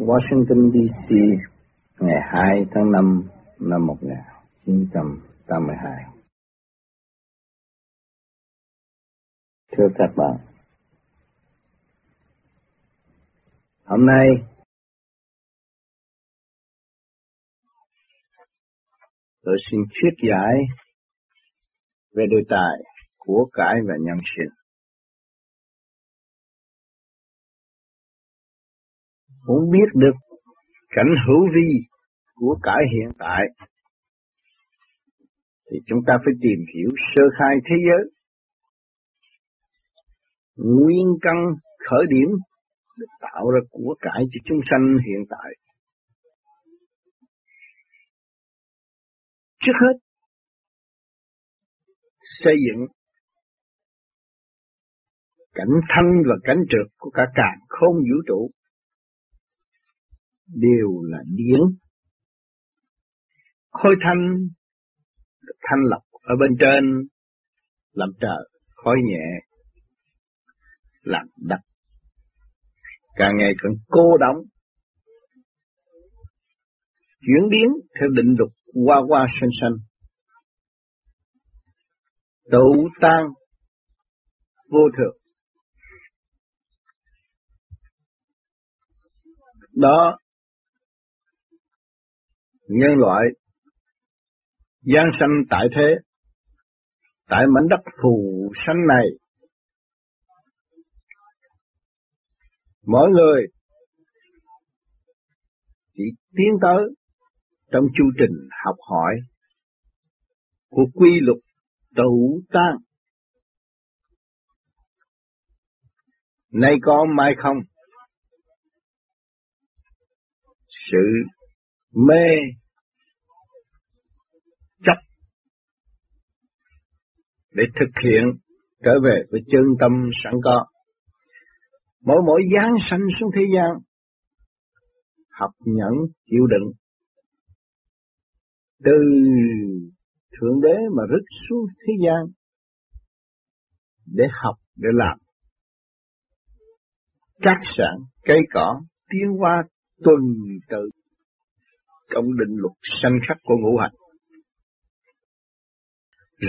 Washington DC ngày 2 tháng 5 năm 1982. Thưa các bạn, hôm nay tôi xin thuyết giải về đề tài của cải và nhân sinh. Muốn biết được cảnh hữu vi của cải hiện tại, thì chúng ta phải tìm hiểu sơ khai thế giới. Nguyên căn khởi điểm để tạo ra của cải cho chúng sanh hiện tại. Trước hết, xây dựng cảnh thanh và cảnh trượt của cả càng không vũ trụ đều là điển khối thanh thanh lọc ở bên trên, làm trời khói nhẹ, làm đất càng ngày càng cô đóng chuyển biến theo định luật qua qua sinh sinh tụ tan vô thường đó nhân loại giáng sanh tại thế, tại mảnh đất phù sanh này, mỗi người chỉ tiến tới trong chu trình học hỏi của quy luật tụ tan nay có mai không? Sự mê chấp để thực hiện trở về với chân tâm sẵn có. Mỗi mỗi giáng sanh xuống thế gian, học nhẫn chịu đựng, từ Thượng Đế mà rứt xuống thế gian, để học, để làm. Các sản, cây cỏ, tiến hóa tuần tự trong định luật sanh khắc của ngũ hành.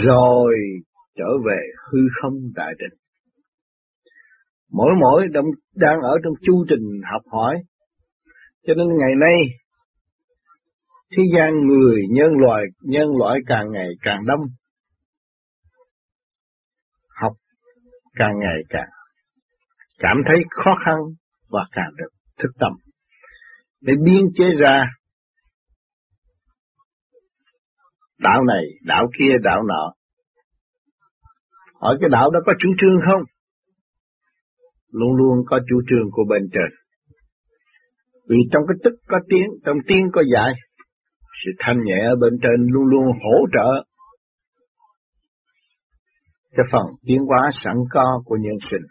Rồi trở về hư không đại định. Mỗi mỗi đang, đang ở trong chu trình học hỏi, cho nên ngày nay thế gian người nhân loại nhân loại càng ngày càng đông, học càng ngày càng cảm thấy khó khăn và càng được thức tâm để biên chế ra đạo này, đạo kia, đạo nọ Hỏi cái đạo đó có chủ trương không? Luôn luôn có chủ trương của bên trên Vì trong cái tức có tiếng, trong tiếng có dạy, Sự thanh nhẹ ở bên trên luôn luôn hỗ trợ cho phần tiến hóa sẵn có của nhân sinh.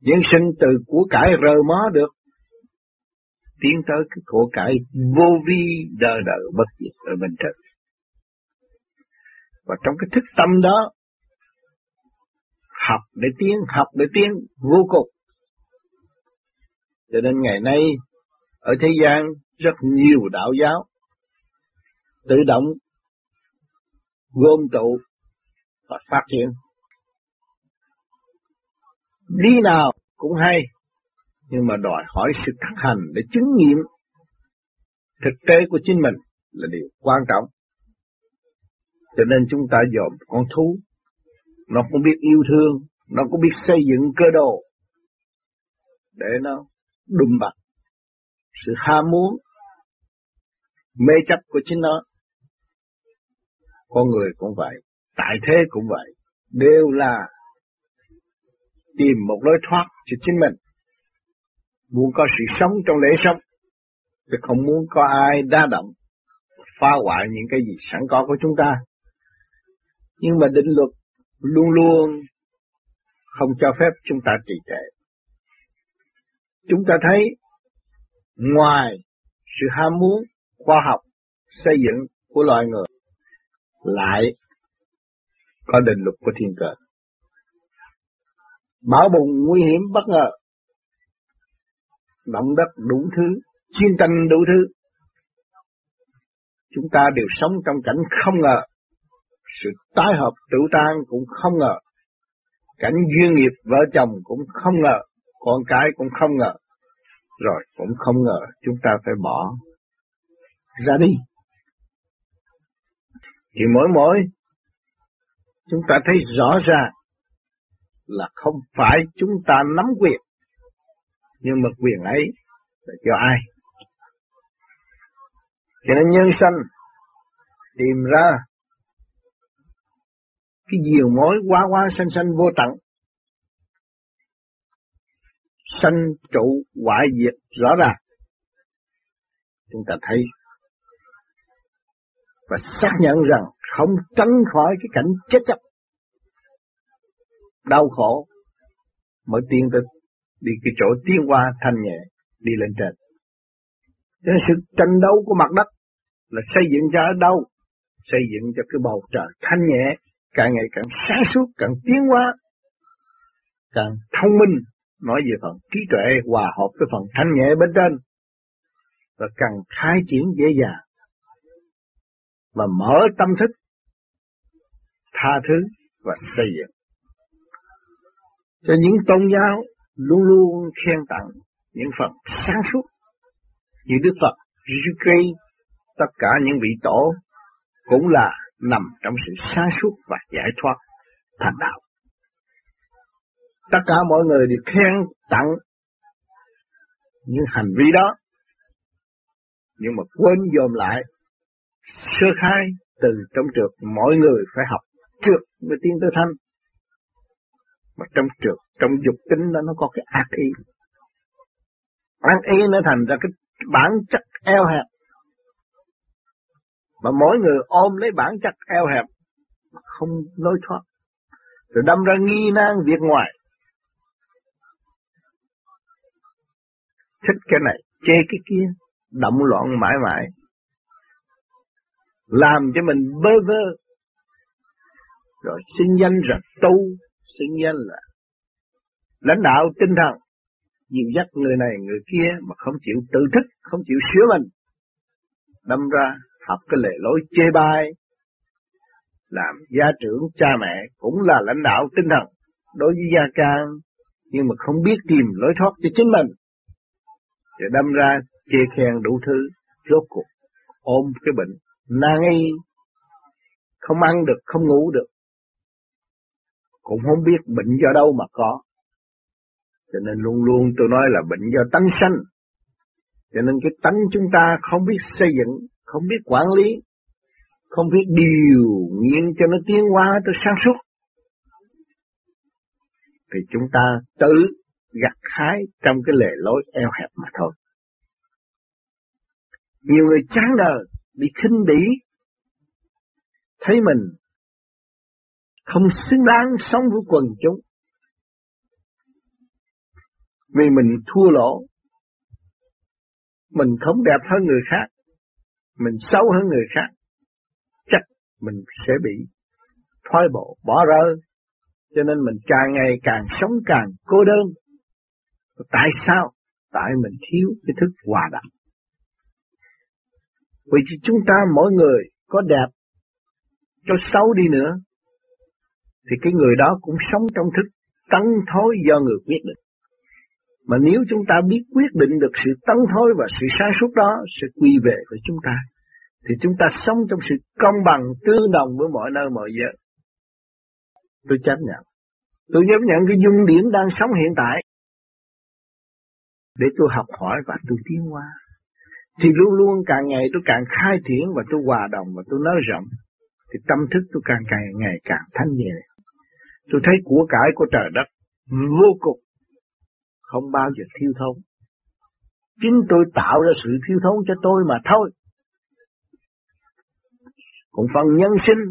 Nhân sinh từ của cải rờ mó được, tiến tới cái khổ cải vô vi đời đời bất diệt ở bên trên. Và trong cái thức tâm đó, học để tiến, học để tiến vô cùng. Cho nên ngày nay, ở thế gian rất nhiều đạo giáo tự động gom tụ và phát triển. Đi nào cũng hay, nhưng mà đòi hỏi sự thực hành để chứng nghiệm thực tế của chính mình là điều quan trọng. Cho nên chúng ta dòm con thú, nó cũng biết yêu thương, nó cũng biết xây dựng cơ đồ để nó đùm bặt sự ham muốn, mê chấp của chính nó. Con người cũng vậy, tại thế cũng vậy, đều là tìm một lối thoát cho chính mình. Muốn có sự sống trong lễ sống, thì không muốn có ai đa động, phá hoại những cái gì sẵn có của chúng ta. Nhưng mà định luật luôn luôn không cho phép chúng ta trì trệ. Chúng ta thấy ngoài sự ham muốn khoa học xây dựng của loài người lại có định luật của thiên cơ. Bão bùng nguy hiểm bất ngờ động đất đủ thứ, chiến tranh đủ thứ. Chúng ta đều sống trong cảnh không ngờ, sự tái hợp tự tan cũng không ngờ, cảnh duyên nghiệp vợ chồng cũng không ngờ, con cái cũng không ngờ, rồi cũng không ngờ chúng ta phải bỏ ra đi. Thì mỗi mỗi chúng ta thấy rõ ràng là không phải chúng ta nắm quyền, nhưng mà quyền ấy là cho ai? Cho nên nhân sanh tìm ra cái nhiều mối quá quá sanh sanh vô tận, sanh trụ hoại diệt rõ ràng, chúng ta thấy và xác nhận rằng không tránh khỏi cái cảnh chết chóc, đau khổ mới tiên tới đi cái chỗ tiến qua thanh nhẹ, đi lên trên. Cho nên sự tranh đấu của mặt đất là xây dựng cho ở đâu? Xây dựng cho cái bầu trời thanh nhẹ, càng ngày càng sáng suốt, càng tiến hóa, càng thông minh. Nói về phần trí tuệ, hòa hợp với phần thanh nhẹ bên trên, và càng khai triển dễ dàng, và mở tâm thức, tha thứ và xây dựng. Cho những tôn giáo luôn luôn khen tặng những phần sáng suốt như Đức Phật, Jesus tất cả những vị tổ cũng là nằm trong sự sáng suốt và giải thoát thành đạo. Tất cả mọi người đều khen tặng những hành vi đó, nhưng mà quên dồn lại sơ khai từ trong trượt mọi người phải học trước mới tiến tới thanh mà trong trường, trong dục tính đó, nó có cái ác ý. Ác ý nó thành ra cái bản chất eo hẹp. Mà mỗi người ôm lấy bản chất eo hẹp không lối thoát. Rồi đâm ra nghi nan việc ngoài. Thích cái này, chê cái kia, động loạn mãi mãi. Làm cho mình bơ vơ. Rồi sinh danh rằng tu sinh danh là lãnh đạo tinh thần, dìu dắt người này, người kia mà không chịu tự thức, không chịu sửa mình. Đâm ra, học cái lề lối chê bai. Làm gia trưởng cha mẹ cũng là lãnh đạo tinh thần, đối với gia can nhưng mà không biết tìm lối thoát cho chính mình. Rồi đâm ra, chê khen đủ thứ, rốt cuộc ôm cái bệnh nan y. Không ăn được, không ngủ được cũng không biết bệnh do đâu mà có. Cho nên luôn luôn tôi nói là bệnh do tánh sanh. Cho nên cái tánh chúng ta không biết xây dựng không biết quản lý không biết điều nghiên cho nó tiến hóa tới sáng suốt. Thì chúng ta tự gặt hái trong cái lề lối eo hẹp mà thôi. Nhiều người chán đời, bị khinh bỉ, thấy mình không xứng đáng sống với quần chúng. Vì mình thua lỗ, mình không đẹp hơn người khác, mình xấu hơn người khác, chắc mình sẽ bị thoái bộ, bỏ rơi. Cho nên mình càng ngày càng sống càng cô đơn. Tại sao? Tại mình thiếu cái thức hòa đồng. Vì chúng ta mỗi người có đẹp cho xấu đi nữa thì cái người đó cũng sống trong thức tấn thối do người quyết định. Mà nếu chúng ta biết quyết định được sự tấn thối và sự sáng suốt đó sẽ quy về với chúng ta, thì chúng ta sống trong sự công bằng, tương đồng với mọi nơi mọi giờ. Tôi chấp nhận. Tôi chấp nhận cái dung điểm đang sống hiện tại để tôi học hỏi và tôi tiến hóa. Thì luôn luôn càng ngày tôi càng khai triển và tôi hòa đồng và tôi nới rộng. Thì tâm thức tôi càng càng ngày càng thanh nhẹ. Tôi thấy của cải của trời đất vô cùng không bao giờ thiếu thốn. Chính tôi tạo ra sự thiếu thốn cho tôi mà thôi. Còn phần nhân sinh,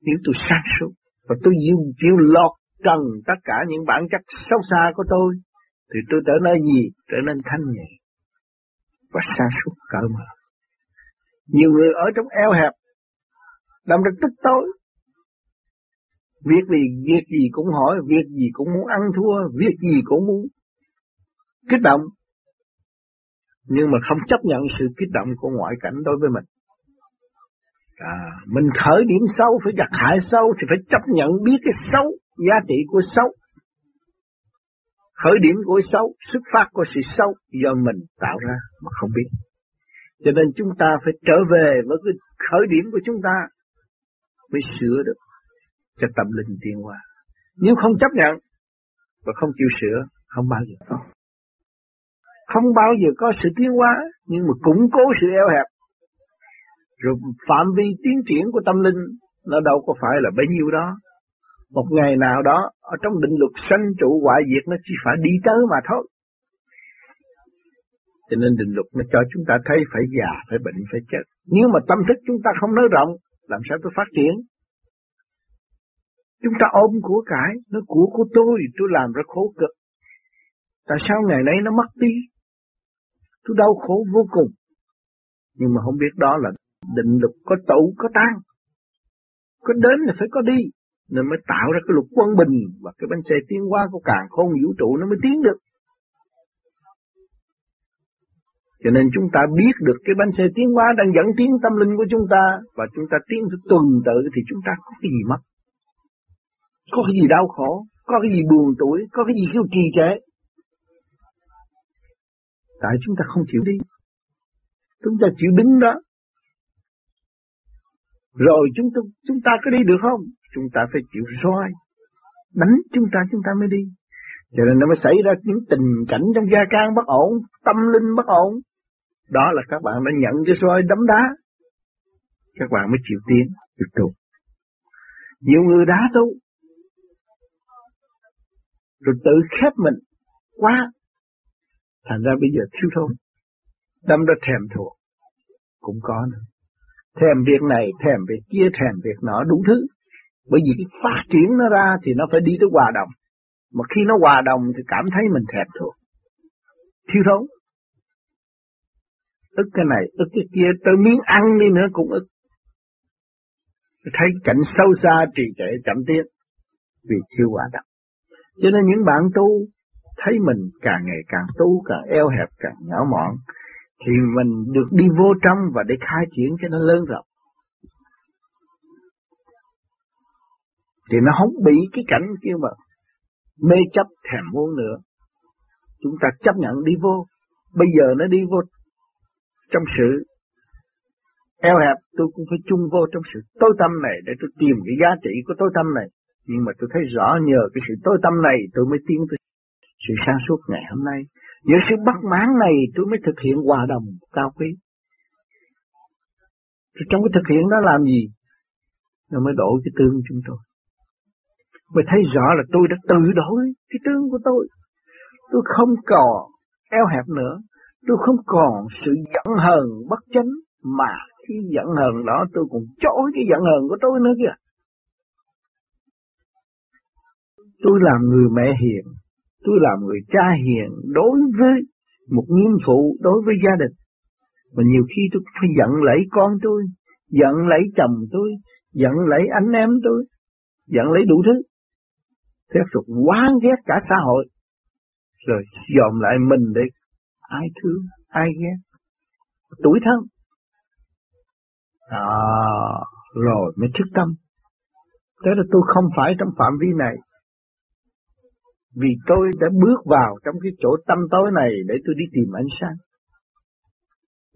nếu tôi sáng suốt và tôi chịu, chịu lọt trần tất cả những bản chất xấu xa của tôi, thì tôi trở nên gì? Trở nên thanh nhẹ và sáng suốt cỡ mở. Nhiều người ở trong eo hẹp, làm ra tức tối, Việc gì, việc gì cũng hỏi, việc gì cũng muốn ăn thua, việc gì cũng muốn kích động nhưng mà không chấp nhận sự kích động của ngoại cảnh đối với mình. À, mình khởi điểm xấu phải gặt hại xấu thì phải chấp nhận biết cái xấu, giá trị của xấu. Khởi điểm của xấu, xuất phát của sự xấu do mình tạo ra mà không biết. Cho nên chúng ta phải trở về với cái khởi điểm của chúng ta mới sửa được cho tâm linh tiến hóa. Nếu không chấp nhận và không chịu sửa, không bao giờ có. Không bao giờ có sự tiến hóa, nhưng mà củng cố sự eo hẹp. Rồi phạm vi tiến triển của tâm linh nó đâu có phải là bấy nhiêu đó. Một ngày nào đó, ở trong định luật sanh trụ hoại diệt nó chỉ phải đi tới mà thôi. Cho nên định luật nó cho chúng ta thấy phải già, phải bệnh, phải chết. Nếu mà tâm thức chúng ta không nới rộng, làm sao tôi phát triển? Chúng ta ôm của cải, nó của của tôi, tôi làm rất khổ cực. Tại sao ngày nay nó mất đi? Tôi đau khổ vô cùng. Nhưng mà không biết đó là định luật có tụ, có tan. Có đến là phải có đi. Nên mới tạo ra cái luật quân bình và cái bánh xe tiến hóa của càng khôn vũ trụ nó mới tiến được. Cho nên chúng ta biết được cái bánh xe tiến hóa đang dẫn tiến tâm linh của chúng ta và chúng ta tiến tuần tự thì chúng ta có cái gì mất. Có cái gì đau khổ, có cái gì buồn tuổi, có cái gì kêu trì trệ. Tại chúng ta không chịu đi. Chúng ta chịu đứng đó. Rồi chúng ta, chúng ta có đi được không? Chúng ta phải chịu roi. Đánh chúng ta chúng ta mới đi. Cho nên nó mới xảy ra những tình cảnh trong gia can bất ổn, tâm linh bất ổn. Đó là các bạn đã nhận cái roi đấm đá. Các bạn mới chịu tiến, chịu tu. Nhiều người đá tu. Rồi tự khép mình quá Thành ra bây giờ thiếu thốn. Đâm ra thèm thuộc. Cũng có nữa. Thèm việc này, thèm việc kia, thèm việc nọ, đủ thứ. Bởi vì cái phát triển nó ra thì nó phải đi tới hòa đồng. Mà khi nó hòa đồng thì cảm thấy mình thèm thuộc. Thiếu thốn. Ức cái này, ức cái kia, tới miếng ăn đi nữa cũng ức. Thấy cảnh sâu xa trì trệ chậm tiến vì thiếu hòa đồng. Cho nên những bạn tu thấy mình càng ngày càng tu, càng eo hẹp, càng nhỏ mọn, thì mình được đi vô trong và để khai triển cho nó lớn rộng. Thì nó không bị cái cảnh kia mà mê chấp thèm muốn nữa. Chúng ta chấp nhận đi vô. Bây giờ nó đi vô trong sự eo hẹp tôi cũng phải chung vô trong sự tối tâm này để tôi tìm cái giá trị của tối tâm này. Nhưng mà tôi thấy rõ nhờ cái sự tối tâm này tôi mới tiến tới sự sáng suốt ngày hôm nay. Nhờ sự bất mãn này tôi mới thực hiện hòa đồng cao quý. Thì trong cái thực hiện đó làm gì? Nó mới đổi cái tương chúng tôi. Mới thấy rõ là tôi đã tự đổi cái tương của tôi. Tôi không còn eo hẹp nữa. Tôi không còn sự giận hờn bất chánh. Mà khi giận hờn đó tôi còn chối cái giận hờn của tôi nữa kìa. Tôi làm người mẹ hiền tôi làm người cha hiền đối với một nghiêm phụ đối với gia đình. Mà nhiều khi tôi phải giận lấy con tôi, giận lấy chồng tôi, giận lấy anh em tôi, giận lấy đủ thứ. Thế tục quá ghét cả xã hội. Rồi dòm lại mình để ai thương, ai ghét. Tuổi thân. À, rồi mới thức tâm. Thế là tôi không phải trong phạm vi này. Vì tôi đã bước vào trong cái chỗ tâm tối này để tôi đi tìm ánh sáng.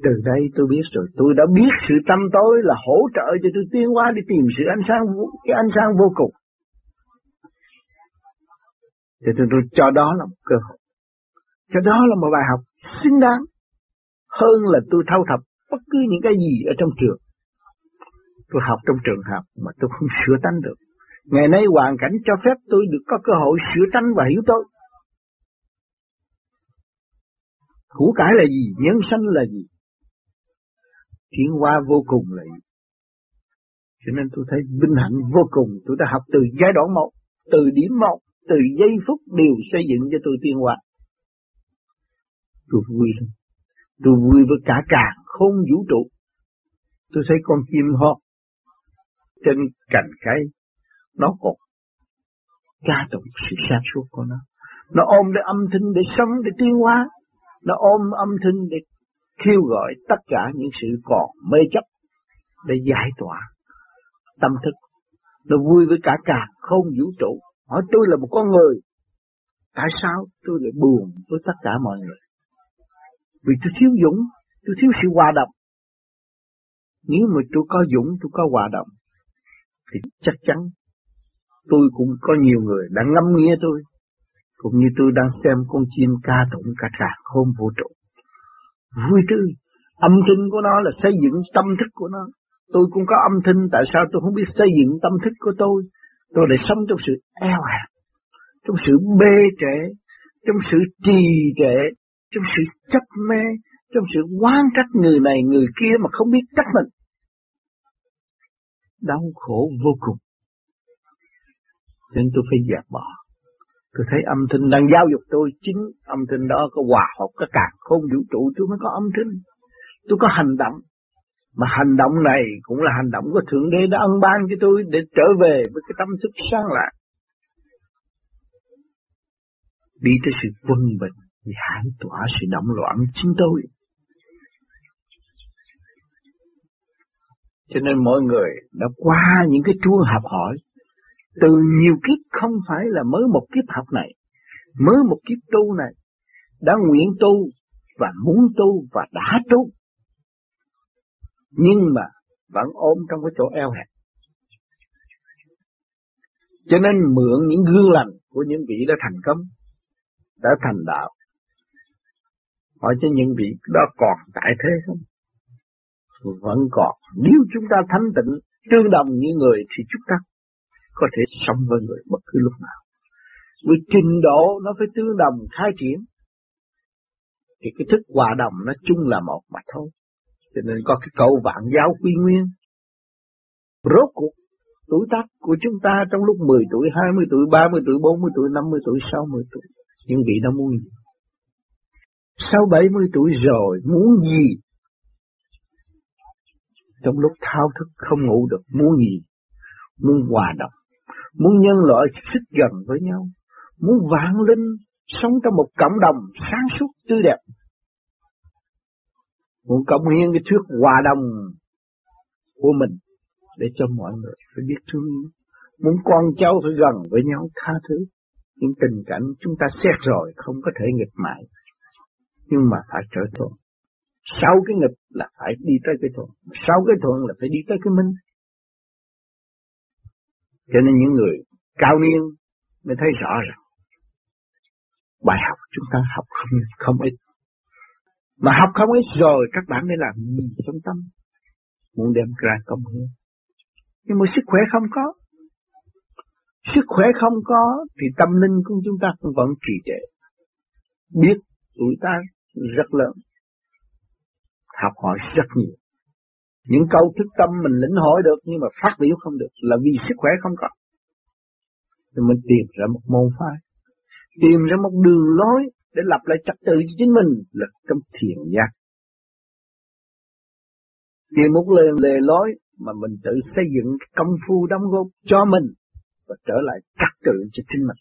Từ đây tôi biết rồi, tôi đã biết sự tâm tối là hỗ trợ cho tôi tiến hóa đi tìm sự ánh sáng, cái ánh sáng vô cùng. Thì tôi, tôi cho đó là một cơ hội. Cho đó là một bài học xứng đáng hơn là tôi thâu thập bất cứ những cái gì ở trong trường. Tôi học trong trường học mà tôi không sửa tánh được. Ngày nay hoàn cảnh cho phép tôi được có cơ hội sửa tánh và hiểu tôi. Củ cải là gì? Nhân sanh là gì? chuyển hóa vô cùng là gì? Cho nên tôi thấy vinh hạnh vô cùng. Tôi đã học từ giai đoạn một, từ điểm một, từ giây phút đều xây dựng cho tôi tiên hóa. Tôi vui lắm. Tôi vui với cả càng không vũ trụ. Tôi thấy con chim hót trên cành cây nó còn ca tụng sự sáng suốt của nó Nó ôm để âm thanh để sống, để tiến hóa. Nó ôm âm thanh để kêu gọi tất cả những sự còn mê chấp để giải tỏa tâm thức. Nó vui với cả cả không vũ trụ. Hỏi tôi là một con người. Tại sao tôi lại buồn với tất cả mọi người? Vì tôi thiếu dũng, tôi thiếu sự hòa đồng. Nếu mà tôi có dũng, tôi có hòa đồng, thì chắc chắn tôi cũng có nhiều người đang ngâm nghe tôi, cũng như tôi đang xem con chim ca tụng cả tràng khôn vũ trụ. Vui tươi, âm thanh của nó là xây dựng tâm thức của nó. Tôi cũng có âm thanh, tại sao tôi không biết xây dựng tâm thức của tôi? Tôi lại sống trong sự eo hẹp, trong sự bê trễ, trong sự trì trệ, trong sự chấp mê, trong sự quan trách người này người kia mà không biết trách mình. Đau khổ vô cùng. Nên tôi phải dẹp bỏ. Tôi thấy âm thanh đang giáo dục tôi, chính âm thanh đó có hòa hợp có càng không vũ trụ tôi mới có âm thanh. Tôi có hành động, mà hành động này cũng là hành động của Thượng Đế đã ân ban cho tôi để trở về với cái tâm thức sáng lạc. Đi tới sự quân bình, giải tỏa sự động loạn chính tôi. Cho nên mọi người đã qua những cái chuông học hỏi, từ nhiều kiếp không phải là mới một kiếp học này, mới một kiếp tu này, đã nguyện tu và muốn tu và đã tu. Nhưng mà vẫn ôm trong cái chỗ eo hẹp. Cho nên mượn những gương lành của những vị đã thành công, đã thành đạo. Hỏi cho những vị đó còn tại thế không? Vẫn còn. Nếu chúng ta thanh tịnh, tương đồng như người thì chúng ta có thể sống với người bất cứ lúc nào. Vì trình độ nó phải tương đồng khai triển. Thì cái thức hòa đồng nó chung là một mà thôi. Cho nên có cái câu vạn giáo quy nguyên. Rốt cuộc tuổi tác của chúng ta trong lúc 10 tuổi, 20 tuổi, 30 tuổi, 40 tuổi, 50 tuổi, 60 tuổi. Những vị nó muốn gì? Sau 70 tuổi rồi muốn gì? Trong lúc thao thức không ngủ được muốn gì? Muốn hòa đồng, muốn nhân loại xích gần với nhau, muốn vạn linh sống trong một cộng đồng sáng suốt tươi đẹp muốn cộng hiến cái thước hòa đồng của mình để cho mọi người phải biết thương yêu. Muốn con cháu phải gần với nhau tha thứ. Những tình cảnh chúng ta xét rồi không có thể nghịch mãi. Nhưng mà phải trở thuận. Sau cái nghịch là phải đi tới cái thuận. Sau cái thuận là phải đi tới cái minh. Cho nên những người cao niên mới thấy rõ rằng bài học chúng ta học không không ít mà học không ít rồi các bạn mới làm gì trong tâm. Muốn đem ra công hiến. Nhưng mà sức khỏe không có. Sức khỏe không có thì tâm linh của chúng ta cũng vẫn trì trệ. Biết tuổi ta rất lớn. Học hỏi rất nhiều. Những câu thức tâm mình lĩnh hội được nhưng mà phát biểu không được là vì sức khỏe không có. Thì mình tìm ra một môn phái. Tìm ra một đường lối để lập lại trật tự cho chính mình là trong thiền giác. Tìm một lời lề lối mà mình tự xây dựng công phu đóng góp cho mình và trở lại trật tự cho chính mình.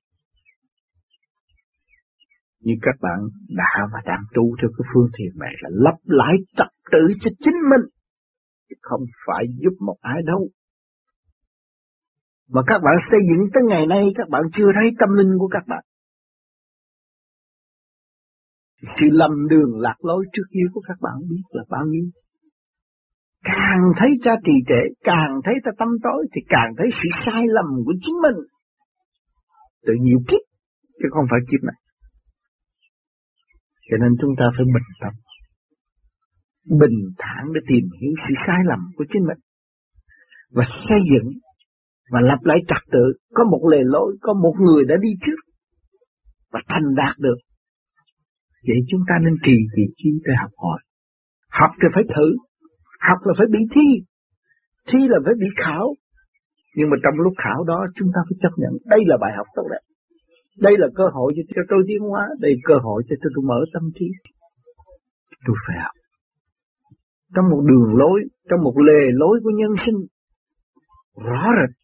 Như các bạn đã và đang tu theo cái phương thiền này là lập lại trật tự cho chính mình, chứ không phải giúp một ai đâu. Mà các bạn xây dựng tới ngày nay các bạn chưa thấy tâm linh của các bạn. Sự lầm đường lạc lối trước kia của các bạn biết là bao nhiêu. Càng thấy ta trì trệ, càng thấy ta tâm tối thì càng thấy sự sai lầm của chính mình. Từ nhiều kiếp, chứ không phải kiếp này. Cho nên chúng ta phải bình tâm. Bình thản để tìm hiểu sự sai lầm của chính mình. Và xây dựng và lập lại trật tự. Có một lề lối, có một người đã đi trước và thành đạt được Vậy chúng ta nên trì trì chi để học hỏi. Học thì phải thử, học là phải bị thi, thi là phải bị khảo. Nhưng mà trong lúc khảo đó chúng ta phải chấp nhận đây là bài học tốt đẹp. Đây là cơ hội cho tôi tiến hóa, đây là cơ hội cho tôi mở tâm trí. Tôi phải học. Trong một đường lối, trong một lề lối của nhân sinh, rõ rệt,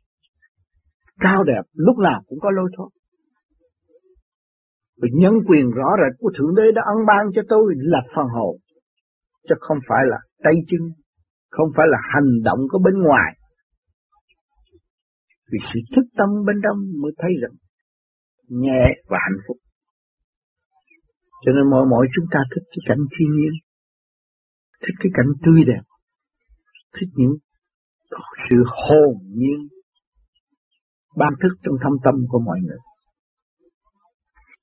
cao đẹp, lúc nào cũng có lối thoát. vì nhân quyền rõ rệt của Thượng Đế đã ân ban cho tôi là phần hồn. Chứ không phải là tay chân, không phải là hành động của bên ngoài. Vì sự thức tâm bên trong mới thấy rằng nhẹ và hạnh phúc. Cho nên mọi mọi chúng ta thích cái cảnh thiên nhiên, thích cái cảnh tươi đẹp, thích những sự hồn nhiên ban thức trong thâm tâm của mọi người.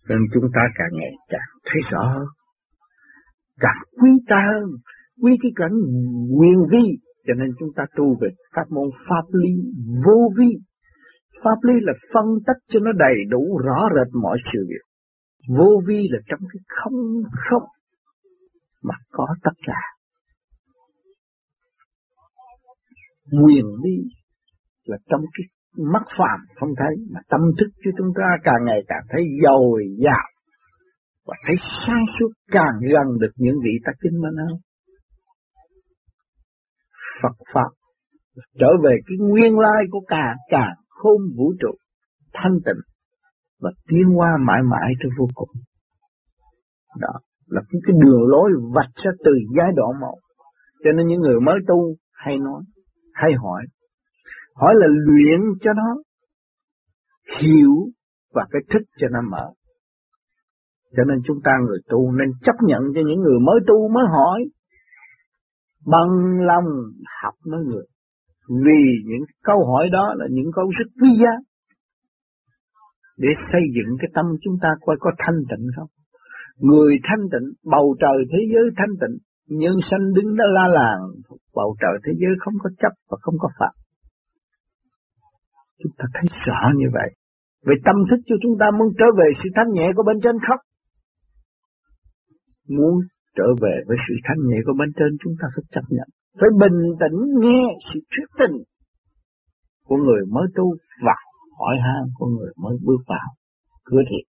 Nên chúng ta càng ngày càng thấy rõ hơn, càng quý ta hơn, quý cái cảnh nguyên vi, cho nên chúng ta tu về pháp môn pháp lý vô vi. Pháp lý là phân tích cho nó đầy đủ rõ rệt mọi sự việc. Vô vi là trong cái không không mà có tất cả. Quyền lý là trong cái mắt phàm không thấy mà tâm thức của chúng ta càng ngày càng thấy dồi dào và thấy sáng suốt càng gần được những vị tác kinh minh hơn. Phật Pháp trở về cái nguyên lai của cả cả khôn vũ trụ thanh tịnh và tiến qua mãi mãi tới vô cùng. Đó là cái đường lối vạch ra từ giai đoạn một. Cho nên những người mới tu hay nói, hay hỏi, hỏi là luyện cho nó hiểu và cái thức cho nó mở. Cho nên chúng ta người tu nên chấp nhận cho những người mới tu mới hỏi. Bằng lòng học nói người. Vì những câu hỏi đó là những câu rất quý giá. Để xây dựng cái tâm chúng ta coi có thanh tịnh không. Người thanh tịnh, bầu trời thế giới thanh tịnh, nhân sanh đứng đó la làng, bầu trời thế giới không có chấp và không có phạm. Chúng ta thấy rõ như vậy. Về tâm thức cho chúng ta muốn trở về sự thanh nhẹ của bên trên khóc. Muốn trở về với sự thanh nhẹ của bên trên chúng ta phải chấp nhận. Phải bình tĩnh nghe sự thuyết tình của người mới tu và hỏi han của người mới bước vào cửa thiện.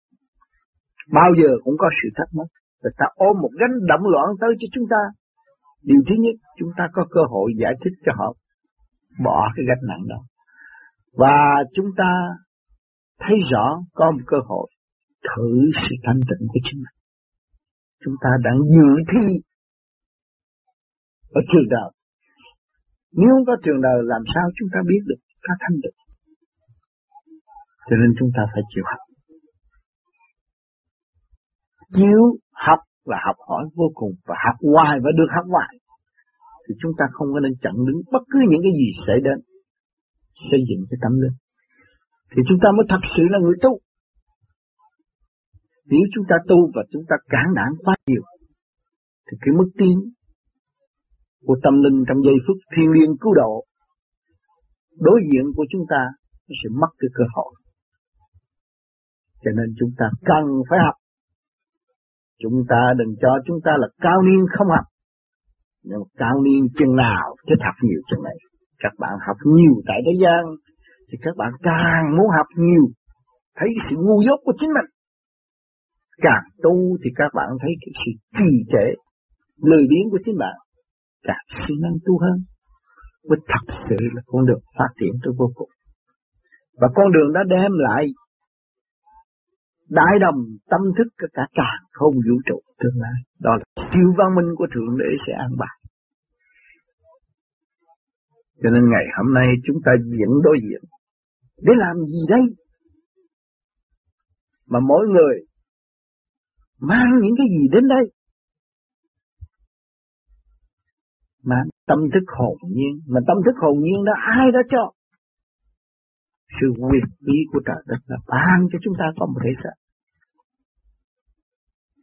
Bao giờ cũng có sự thắc mắc. Rồi ta ôm một gánh động loạn tới cho chúng ta. Điều thứ nhất, chúng ta có cơ hội giải thích cho họ bỏ cái gánh nặng đó. Và chúng ta thấy rõ có một cơ hội thử sự thanh tịnh của chính mình. Chúng ta đang dự thi ở trường đời. Nếu không có trường đời làm sao chúng ta biết được ta thanh tịnh. Cho nên chúng ta phải chịu học chiếu học là học hỏi vô cùng và học hoài và được học hoài. Thì chúng ta không có nên chặn đứng bất cứ những cái gì xảy đến, xây dựng cái tâm linh thì chúng ta mới thật sự là người tu nếu chúng ta tu và chúng ta cản đảng quá nhiều, thì cái mức tiến của tâm linh trong giây phút thiên liêng cứu độ, đối diện của chúng ta nó sẽ mất cái cơ hội cho nên chúng ta cần phải học chúng ta đừng cho chúng ta là cao niên không học. Nhưng cao niên chừng nào thích học nhiều chừng này. Các bạn học nhiều tại thế gian thì các bạn càng muốn học nhiều. Thấy sự ngu dốt của chính mình. Càng tu thì các bạn thấy cái sự trì trệ, lười biếng của chính bạn càng siêng năng tu hơn. Mới thật sự là con đường phát triển tới vô cùng. Và con đường đã đem lại đại đồng tâm thức cả càng không vũ trụ tương lai đó là siêu văn minh của thượng đế sẽ an bài cho nên ngày hôm nay chúng ta diễn đối diện. Để làm gì đây? Mà mỗi người mang những cái gì đến đây? Mang tâm thức hồn nhiên. Mà tâm thức hồn nhiên đó ai đã cho? Sự quyền bí của trời đất là ban cho chúng ta có một thể xác.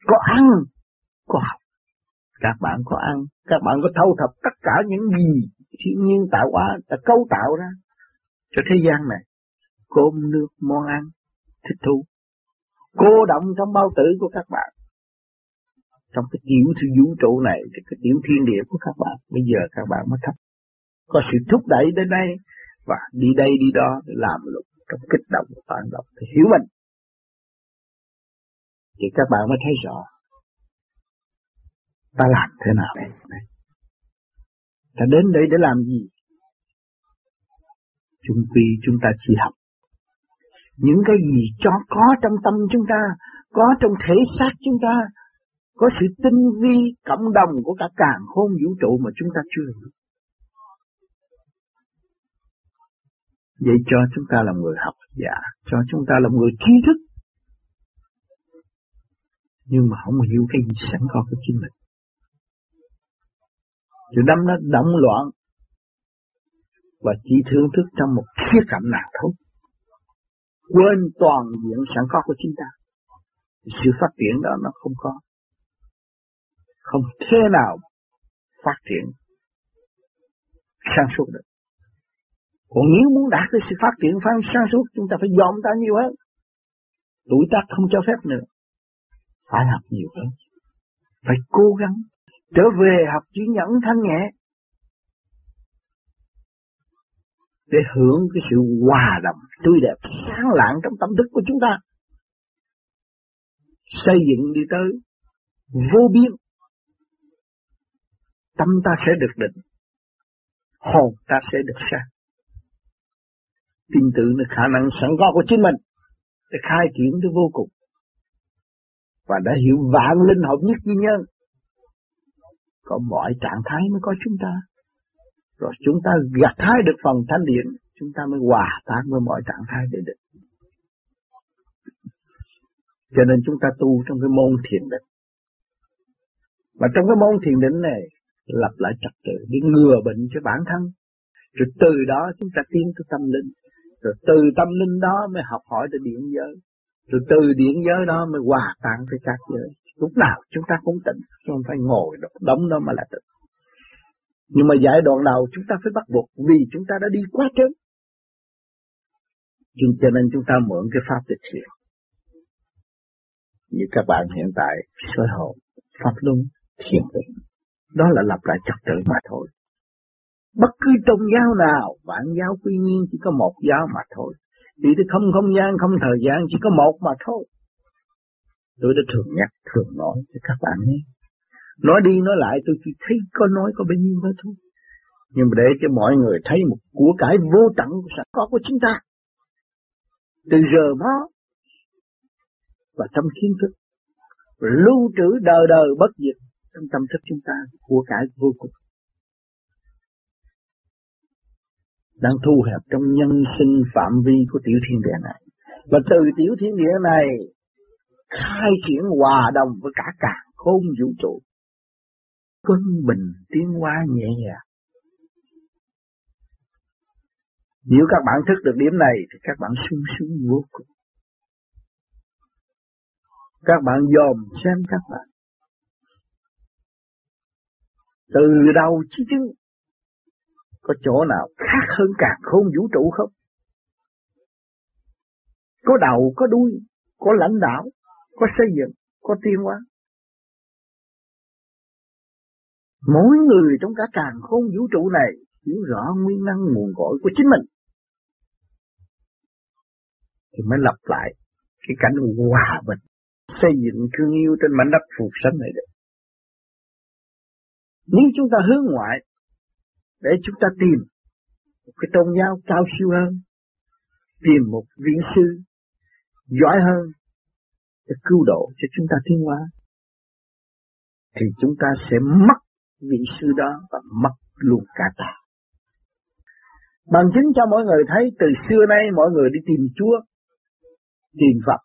Có ăn, có học. Các bạn có ăn, các bạn có thâu thập tất cả những gì thiên nhiên tạo hóa đã cấu tạo ra cho thế gian này. Cơm nước món ăn thích thú. Cô động trong bao tử của các bạn. Trong cái tiểu thư vũ trụ này cái tiểu thiên địa của các bạn. Bây giờ các bạn mới thấp có sự thúc đẩy đến đây và đi đây đi đó để làm lục trong kích động và phản động thì hiểu mình thì các bạn mới thấy rõ ta làm thế nào đây Ta đến đây để làm gì? Chung quy chúng ta chỉ học. những cái gì cho có trong tâm chúng ta, có trong thể xác chúng ta, có sự tinh vi cộng đồng của cả càng khôn vũ trụ mà chúng ta chưa hiểu. Vậy cho chúng ta là người học giả, cho chúng ta là người trí thức. Nhưng mà không hiểu cái gì sẵn có của chính mình. Rồi đâm nó động loạn và chỉ thưởng thức trong một khía cạnh nào thôi. Quên toàn diện sẵn có của chúng ta. Sự phát triển đó nó không có. Không thế nào phát triển sáng suốt được. Còn nếu muốn đạt tới sự phát triển phán sáng suốt, chúng ta phải dòm ta nhiều hơn. Tuổi tác không cho phép nữa. Phải học nhiều hơn. Phải cố gắng trở về học chữ nhẫn thanh nhẹ. Để hưởng cái sự hòa đồng tươi đẹp, sáng lạng trong tâm thức của chúng ta. Xây dựng đi tới vô biên. Tâm ta sẽ được định. Hồn ta sẽ được sáng tin tưởng được khả năng sẵn có của chính mình để khai triển tới vô cùng. Và đã hiểu vạn linh hợp nhất duy nhân. Có mọi trạng thái mới có chúng ta. Rồi chúng ta gặt hái được phần thanh điện, chúng ta mới hòa tan với mọi trạng thái để được. Cho nên chúng ta tu trong cái môn thiền định. Và trong cái môn thiền định này, lập lại trật tự để ngừa bệnh cho bản thân. Rồi từ đó chúng ta tiến tới tâm linh rồi từ tâm linh đó mới học hỏi được điện giới. Rồi từ điện giới đó mới hòa tan với các giới. Lúc nào chúng ta cũng tỉnh, không phải ngồi đóng đó mà là tỉnh. Nhưng mà giải đoạn đầu chúng ta phải bắt buộc vì chúng ta đã đi quá trớn. Cho nên chúng ta mượn cái pháp tịch thiền. Như các bạn hiện tại soi hồn, pháp luân, thiền định. Đó là lập lại trật tự mà thôi. Bất cứ tôn giáo nào, vạn giáo quy nhiên chỉ có một giáo mà thôi. Vì tôi không không gian, không thời gian, chỉ có một mà thôi. Tôi đã thường nhắc, thường nói cho các bạn nghe. Nói đi nói lại tôi chỉ thấy có nói có bao nhiêu đó thôi. Nhưng mà để cho mọi người thấy một của cải vô tận sẵn có của chúng ta. Từ giờ đó và trong kiến thức lưu trữ đời đời bất diệt trong tâm thức chúng ta của cải vô cùng. Đang thu hẹp trong nhân sinh phạm vi của tiểu thiên địa này. Và từ tiểu thiên địa này, khai triển hòa đồng với cả cả khôn vũ trụ. Quân bình tiến hóa nhẹ nhàng. Nếu các bạn thức được điểm này, thì các bạn sung sướng vô cùng. Các bạn dòm xem các bạn. Từ đầu chí chứng có chỗ nào khác hơn càng khôn vũ trụ không? Có đầu, có đuôi, có lãnh đạo, có xây dựng, có tiên hóa. Mỗi người trong cả càng khôn vũ trụ này hiểu rõ nguyên năng nguồn cội của chính mình. Thì mới lập lại cái cảnh hòa bình, xây dựng thương yêu trên mảnh đất phù sanh này được. Nếu chúng ta hướng ngoại để chúng ta tìm một cái tôn giáo cao siêu hơn, tìm một vị sư giỏi hơn để cứu độ cho chúng ta tiến hóa, thì chúng ta sẽ mất vị sư đó và mất luôn cả ta. Bằng chứng cho mọi người thấy từ xưa nay mọi người đi tìm Chúa, tìm Phật.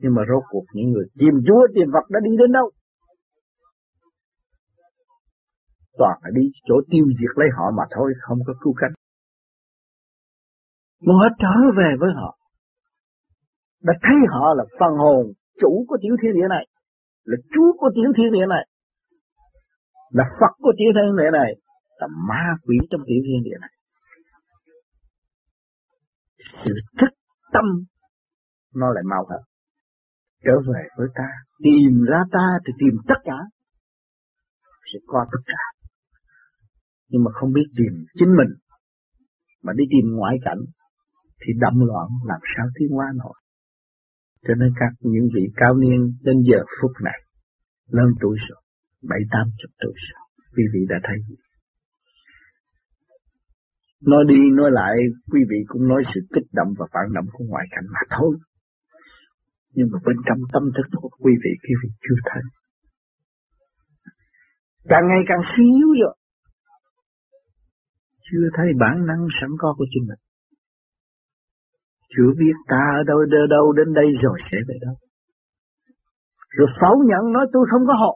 Nhưng mà rốt cuộc những người tìm Chúa, tìm Phật đã đi đến đâu? Toàn là đi chỗ tiêu diệt lấy họ mà thôi, không có cứu cánh. Mà họ trở về với họ, đã thấy họ là phần hồn chủ của tiểu thiên địa này, là chúa của tiểu thiên địa này, là Phật của tiểu thiên địa này, là ma quỷ trong tiểu thiên địa này. Sự thức tâm nó lại mau hơn. Trở về với ta, tìm ra ta thì tìm tất cả, sẽ có tất cả nhưng mà không biết tìm chính mình, mà đi tìm ngoại cảnh, thì đậm loạn làm sao tiến hóa nổi cho nên các những vị cao niên đến giờ phút này, lớn tuổi rồi, bảy, tám chục tuổi rồi, quý vị đã thấy gì? Nói đi nói lại, quý vị cũng nói sự kích động và phản động của ngoại cảnh mà thôi. Nhưng mà bên trong tâm thức của quý vị quý vị chưa thấy. Càng ngày càng suy yếu rồi. Chưa thấy bản năng sẵn có của chính mình. Chưa biết ta ở đâu đâu, đâu đến đây rồi sẽ về đâu. Rồi 否 nhận nói tôi không có học.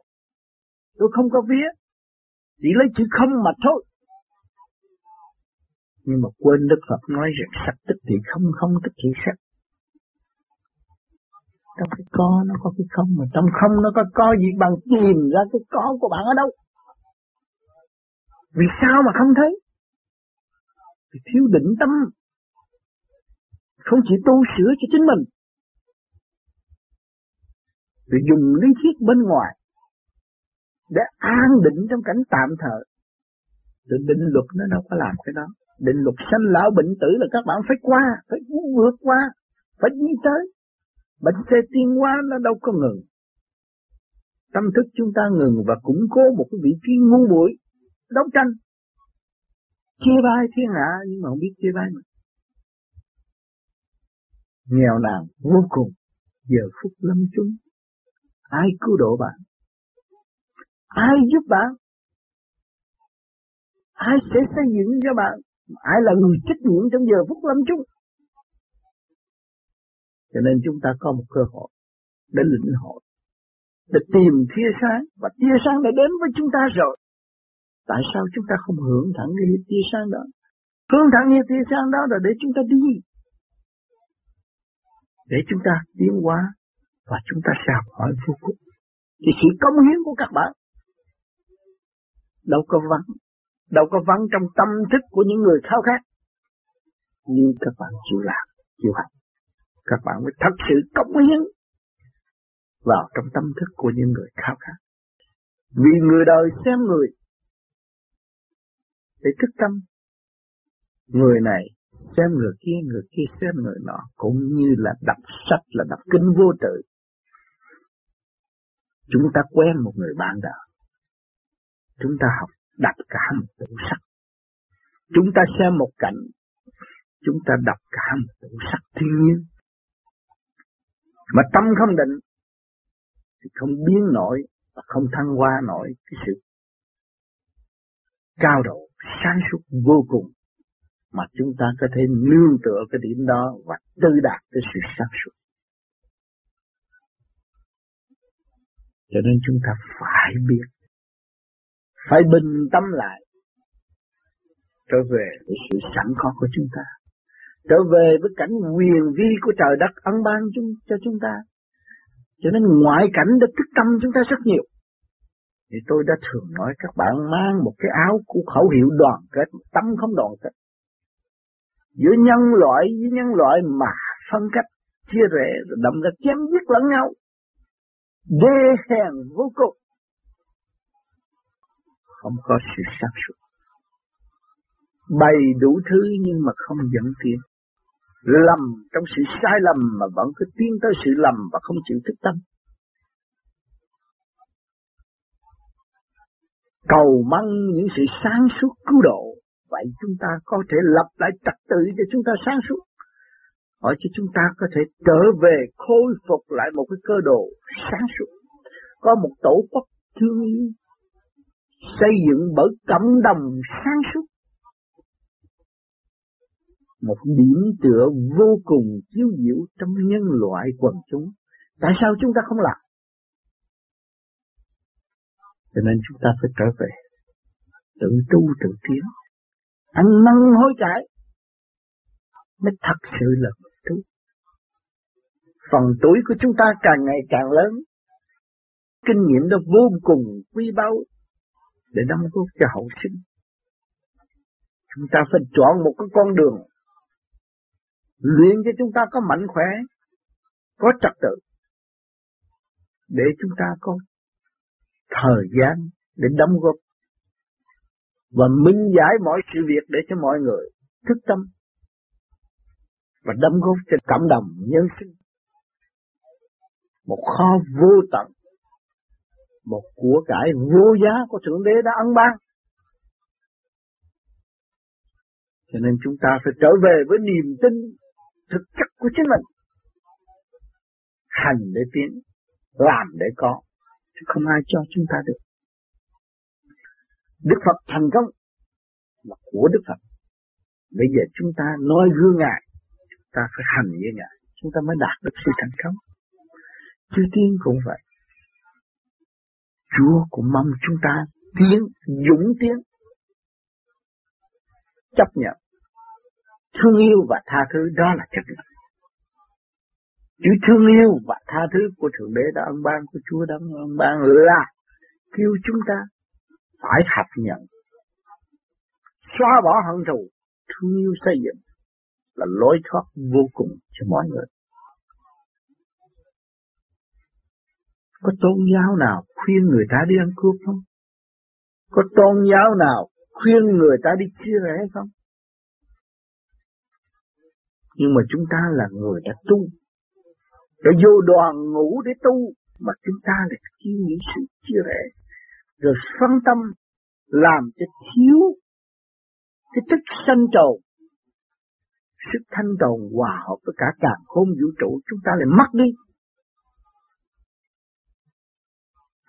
Tôi không có vía Chỉ lấy chữ không mà thôi. Nhưng mà quên Đức Phật nói rằng sắc tức thì không, không tức thì sắc. Trong cái có nó có cái không, mà trong không nó có có gì bằng tìm ra cái có của bạn ở đâu. Vì sao mà không thấy? Vì thiếu định tâm. Không chỉ tu sửa cho chính mình. Vì dùng lý thuyết bên ngoài để an định trong cảnh tạm thời. Rồi định luật nó đâu có làm cái đó. Định luật sanh lão bệnh tử là các bạn phải qua, phải vượt qua, phải đi tới. Bệnh xe tiên hóa nó đâu có ngừng. Tâm thức chúng ta ngừng và củng cố một cái vị trí ngu muội đấu tranh. Chê bai thiên hạ nhưng mà không biết chê bai mình. Nghèo nàn vô cùng, giờ phút lâm chung. Ai cứu độ bạn? Ai giúp bạn? Ai sẽ xây dựng cho bạn? Ai là người trách nhiệm trong giờ phút lâm chung? Cho nên chúng ta có một cơ hội để lĩnh hội, để tìm tia sáng và tia sáng đã đến với chúng ta rồi. Tại sao chúng ta không hưởng thẳng cái tia sáng đó? Hướng thẳng cái tia sáng đó là để chúng ta đi. Để chúng ta tiến hóa và chúng ta sẽ học hỏi vô cùng. Thì sự công hiến của các bạn đâu có vắng, đâu có vắng trong tâm thức của những người khao khát. Nhưng các bạn chịu làm, chịu học. Các bạn mới thật sự công hiến vào trong tâm thức của những người khao khát. Vì người đời xem người để thức tâm. Người này xem người kia, người kia xem người nọ, cũng như là đọc sách là đọc kinh vô tự. Chúng ta quen một người bạn đời. Chúng ta học đọc cả một tủ sách Chúng ta xem một cảnh, chúng ta đọc cả một tủ sách thiên nhiên. Mà tâm không định, thì không biến nổi và không thăng hoa nổi cái sự cao độ, sáng suốt vô cùng mà chúng ta có thể nương tựa cái điểm đó và tư đạt cái sự sáng suốt. Cho nên chúng ta phải biết, phải bình tâm lại, trở về với sự sẵn có của chúng ta, trở về với cảnh quyền vi của trời đất ân ban chúng, cho chúng ta. Cho nên ngoại cảnh đã thức tâm chúng ta rất nhiều. Thì tôi đã thường nói các bạn mang một cái áo của khẩu hiệu đoàn kết, tâm không đoàn kết. Giữa nhân loại với nhân loại mà phân cách, chia rẽ, rồi đậm ra chém giết lẫn nhau. Đê hèn vô cùng. Không có sự sáng suốt bày đủ thứ nhưng mà không dẫn tiến. Lầm trong sự sai lầm mà vẫn cứ tiến tới sự lầm và không chịu thức tâm. Cầu mong những sự sáng suốt cứu độ vậy chúng ta có thể lập lại trật tự cho chúng ta sáng suốt hỏi cho chúng ta có thể trở về khôi phục lại một cái cơ đồ sáng suốt. Có một tổ quốc thương yêu, xây dựng bởi cộng đồng sáng suốt. Một điểm tựa vô cùng chiếu diệu trong nhân loại quần chúng. Tại sao chúng ta không làm? Cho nên chúng ta phải trở về, tự tu tự tiến, ăn năn hối cải, mới thật sự là tu. Phần tuổi của chúng ta càng ngày càng lớn, kinh nghiệm đó vô cùng quý báu để đóng góp cho hậu sinh. Chúng ta phải chọn một cái con đường luyện cho chúng ta có mạnh khỏe, có trật tự, để chúng ta có thời gian để đóng góp và minh giải mọi sự việc để cho mọi người thức tâm và đóng góp cho cộng đồng nhân sinh. Một kho vô tận, một của cải vô giá của Thượng Đế đã ân ban. Cho nên chúng ta phải trở về với niềm tin thực chất của chính mình. Hành để tiến, làm để có, không ai cho chúng ta được. Đức Phật thành công là của Đức Phật. Bây giờ chúng ta nói gương Ngài, chúng ta phải hành với Ngài, chúng ta mới đạt được sự thành công. Chư tiên cũng vậy. Chúa cũng mong chúng ta tiến, dũng tiến. Chấp nhận. Thương yêu và tha thứ đó là chấp nhận. Chữ thương yêu và tha thứ của Thượng Đế đã ân ban, của Chúa đã ân ban là kêu chúng ta phải học nhận. Xóa bỏ hận thù, thương yêu xây dựng là lối thoát vô cùng cho mọi người. Có tôn giáo nào khuyên người ta đi ăn cướp không? Có tôn giáo nào khuyên người ta đi chia rẽ không? Nhưng mà chúng ta là người đã tu rồi vô đoàn ngủ để tu, mà chúng ta lại chi nghĩ sự chia rẽ, rồi phân tâm làm cho thiếu cái tức sanh tồn. Sức thanh tồn hòa hợp với cả càng khôn vũ trụ, chúng ta lại mất đi.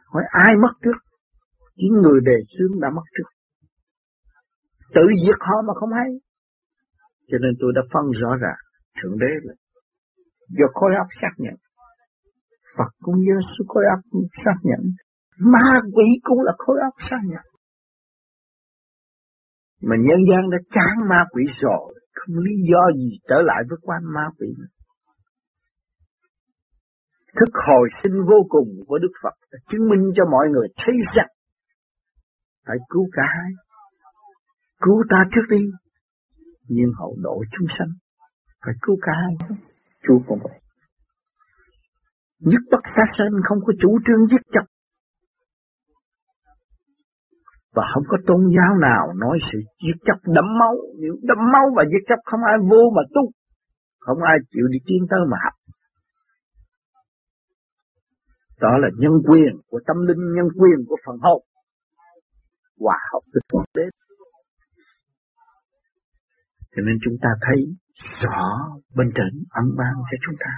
Hỏi ai mất trước? Chính người đề xướng đã mất trước. Tự diệt họ mà không hay. Cho nên tôi đã phân rõ ràng, thượng đế là do khối óc xác nhận. Phật cũng như sự khối óc xác nhận. Ma quỷ cũng là khối óc xác nhận. Mà nhân gian đã chán ma quỷ rồi, không lý do gì trở lại với quan ma quỷ thức hồi sinh vô cùng của Đức Phật đã chứng minh cho mọi người thấy rằng phải cứu cả hai. Cứu ta trước đi, nhưng hậu độ chúng sanh phải cứu cả hai. Chúa cũng vậy. Nhất bất sát sanh không có chủ trương giết chóc. Và không có tôn giáo nào nói sự giết chóc đẫm máu. Nếu đẫm máu và giết chóc, không ai vô mà tu. Không ai chịu đi tiến tới mà học. Đó là nhân quyền của tâm linh, nhân quyền của phần hồn. Hòa hợp với thượng đế cho nên chúng ta thấy rõ bên trên ẩn ban cho chúng ta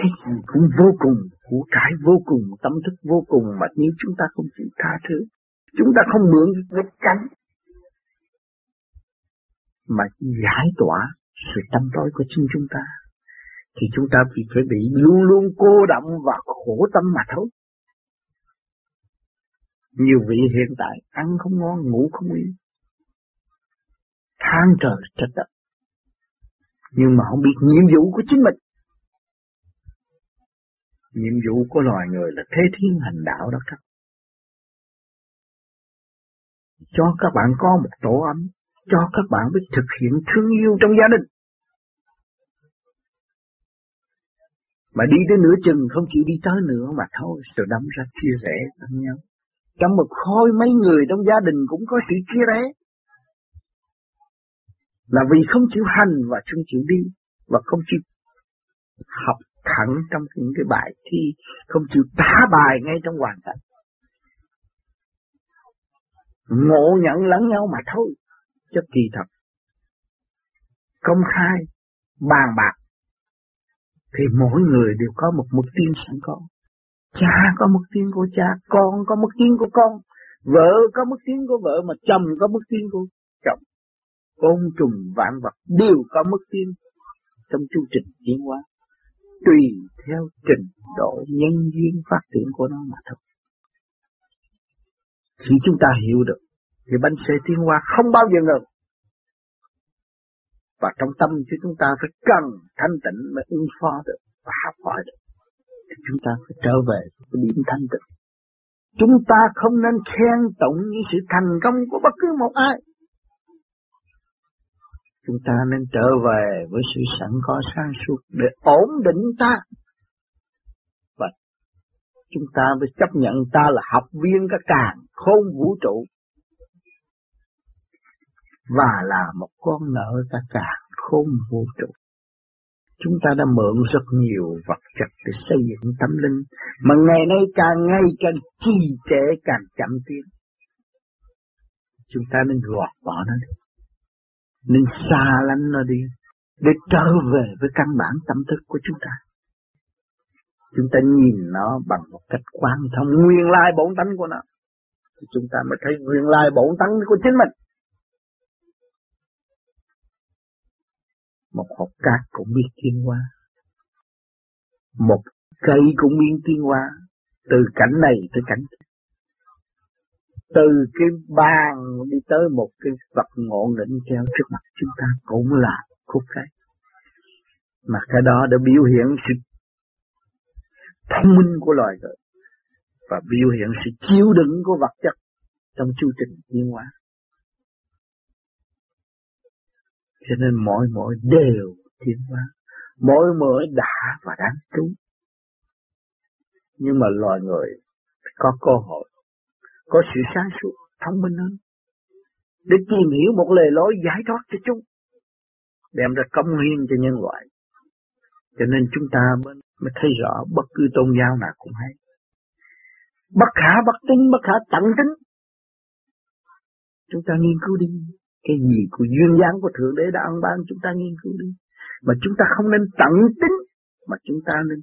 cái gì cũng vô cùng, của cải vô cùng, tâm thức vô cùng mà nếu chúng ta không chịu tha thứ, chúng ta không mượn vết cánh mà giải tỏa sự tâm tối của chính chúng ta thì chúng ta bị phải bị luôn luôn cô động và khổ tâm mà thôi. Nhiều vị hiện tại ăn không ngon, ngủ không yên. Than trời trách đất. Nhưng mà không biết nhiệm vụ của chính mình. Nhiệm vụ của loài người là thế thiên hành đạo đó các. Cho các bạn có một tổ ấm, cho các bạn biết thực hiện thương yêu trong gia đình. Mà đi tới nửa chừng không chịu đi tới nữa mà thôi, rồi đâm ra chia rẽ lẫn nhau. Trong một khối mấy người trong gia đình cũng có sự chia rẽ. Là vì không chịu hành và không chịu đi, và không chịu học thẳng trong những cái bài thi, không chịu trả bài ngay trong hoàn cảnh. Ngộ nhận lẫn nhau mà thôi, Chất kỳ thật. Công khai, bàn bạc, thì mỗi người đều có một mục tiêu sẵn có. Cha có mục tiêu của cha, con có mục tiêu của con, vợ có mục tiêu của vợ, mà chồng có mục tiêu của chồng. Côn trùng vạn vật đều có mức tiến trong chu trình tiến hóa, tùy theo trình độ nhân duyên phát triển của nó mà thôi. Khi chúng ta hiểu được thì bánh xe tiến hóa không bao giờ ngừng. Và trong tâm chứ chúng ta phải cần thanh tịnh mới ứng phó được và học hỏi được. Thì chúng ta phải trở về cái điểm thanh tịnh. Chúng ta không nên khen tụng những sự thành công của bất cứ một ai chúng ta nên trở về với sự sẵn có sáng suốt để ổn định ta. Và chúng ta mới chấp nhận ta là học viên các càng khôn vũ trụ và là một con nợ các càng khôn vũ trụ. Chúng ta đã mượn rất nhiều vật chất để xây dựng tâm linh, mà ngày nay càng ngày càng trì trệ càng chậm tiến. chúng ta nên gọt bỏ nó đi nên xa lánh nó đi để trở về với căn bản tâm thức của chúng ta. Chúng ta nhìn nó bằng một cách quan thông, nguyên lai bổn tánh của nó, thì chúng ta mới thấy nguyên lai bổn tánh của chính mình. Một hộp cát cũng biết thiên hóa, một cây cũng biết thiên hóa, từ cảnh này tới cảnh kia từ cái bàn đi tới một cái vật ngộ định treo trước mặt chúng ta cũng là khúc cái mà cái đó đã biểu hiện sự thông minh của loài người và biểu hiện sự chịu đựng của vật chất trong chu trình tiến hóa. Cho nên mỗi mỗi đều tiến hóa, mỗi mỗi đã và đáng trú. Nhưng mà loài người có cơ hội, có sự sáng suốt, thông minh hơn, để tìm hiểu một lời lối giải thoát cho chúng, đem ra công hiến cho nhân loại. Cho nên chúng ta mới, mới thấy rõ bất cứ tôn giáo nào cũng hay. Bất khả bất tính, bất khả tận tính. Chúng ta nghiên cứu đi. Cái gì của duyên dáng của Thượng Đế đã ăn ban chúng ta nghiên cứu đi. Mà chúng ta không nên tận tính, mà chúng ta nên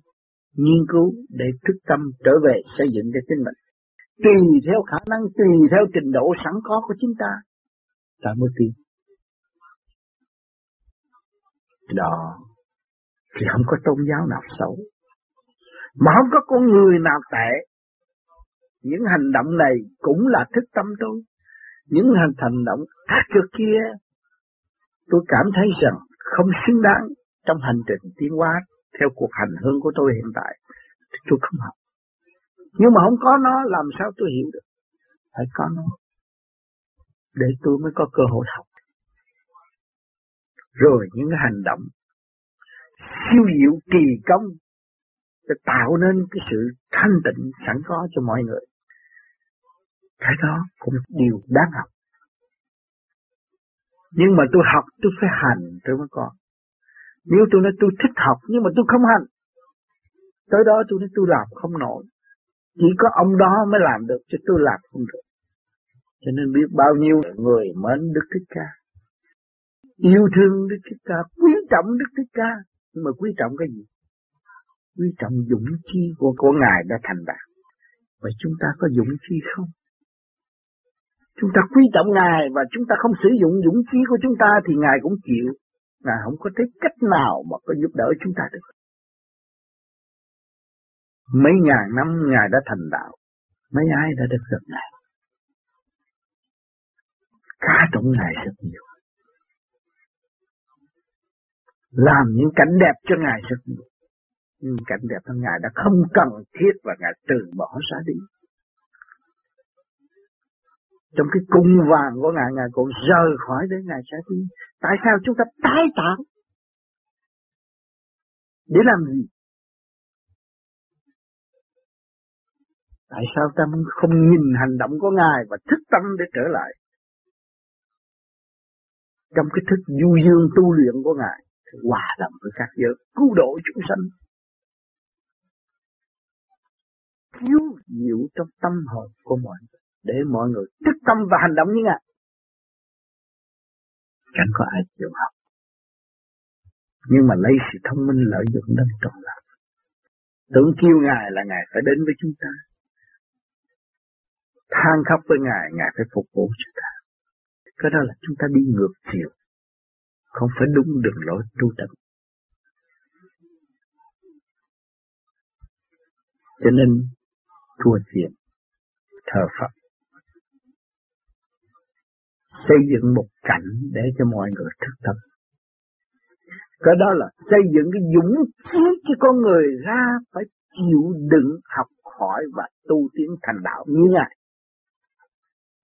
nghiên cứu để thức tâm trở về xây dựng cho chính mình. Tùy theo khả năng, tùy theo trình độ sẵn có của chúng ta, ta mới tin. Đó thì không có tôn giáo nào xấu. Mà không có con người nào tệ. Những hành động này cũng là thức tâm tôi. Những hành hành động khác trước kia, tôi cảm thấy rằng không xứng đáng trong hành trình tiến hóa theo cuộc hành hương của tôi hiện tại. Tôi không học. Nhưng mà không có nó, làm sao tôi hiểu được. Phải có nó. Để tôi mới có cơ hội học. Rồi những hành động siêu diệu, kỳ công, để tạo nên cái sự thanh tịnh, sẵn có cho mọi người. Cái đó cũng điều đáng học. Nhưng mà tôi học, tôi phải hành, tôi mới có. Nếu tôi nói tôi thích học, nhưng mà tôi không hành. Tới đó tôi nói tôi làm không nổi. Chỉ có ông đó mới làm được chứ tôi làm không được. Cho nên biết bao nhiêu người mến Đức Thích Ca. Yêu thương Đức Thích Ca, quý trọng Đức Thích Ca nhưng mà quý trọng cái gì? Quý trọng dũng chi của của Ngài đã thành đạt. Vậy chúng ta có dũng chi không? Chúng ta quý trọng Ngài và chúng ta không sử dụng dũng chi của chúng ta thì Ngài cũng chịu. Ngài không có thấy cách nào mà có giúp đỡ chúng ta được. Mấy ngàn năm Ngài đã thành đạo. Mấy ai đã được gặp Ngài. Ca tụng Ngài rất nhiều làm những cảnh đẹp cho Ngài rất nhiều. Nhưng cảnh đẹp của Ngài đã không cần thiết và Ngài từ bỏ ra đi. Trong cái cung vàng của Ngài, Ngài cũng rời khỏi để Ngài sẽ đi. Tại sao chúng ta tái tạo? Để làm gì? Tại sao ta không nhìn hành động của Ngài và thức tâm để trở lại? Trong cái thức du dương tu luyện của Ngài, hòa đồng với các giới, cứu độ chúng sanh. Cứu diệu trong tâm hồn của mọi người, để mọi người thức tâm và hành động như ngài. Chẳng có ai chịu học. Nhưng mà lấy sự thông minh lợi dụng đến trọn lòng tưởng kêu ngài là ngài phải đến với chúng ta than khóc với ngài ngài phải phục vụ cho ta cái đó là chúng ta đi ngược chiều không phải đúng đường lối tu tập. Cho nên thua thiền, thờ Phật, xây dựng một cảnh để cho mọi người thức tâm. Cái đó là xây dựng cái dũng khí cho con người ra phải chịu đựng học hỏi và tu tiến thành đạo như Ngài.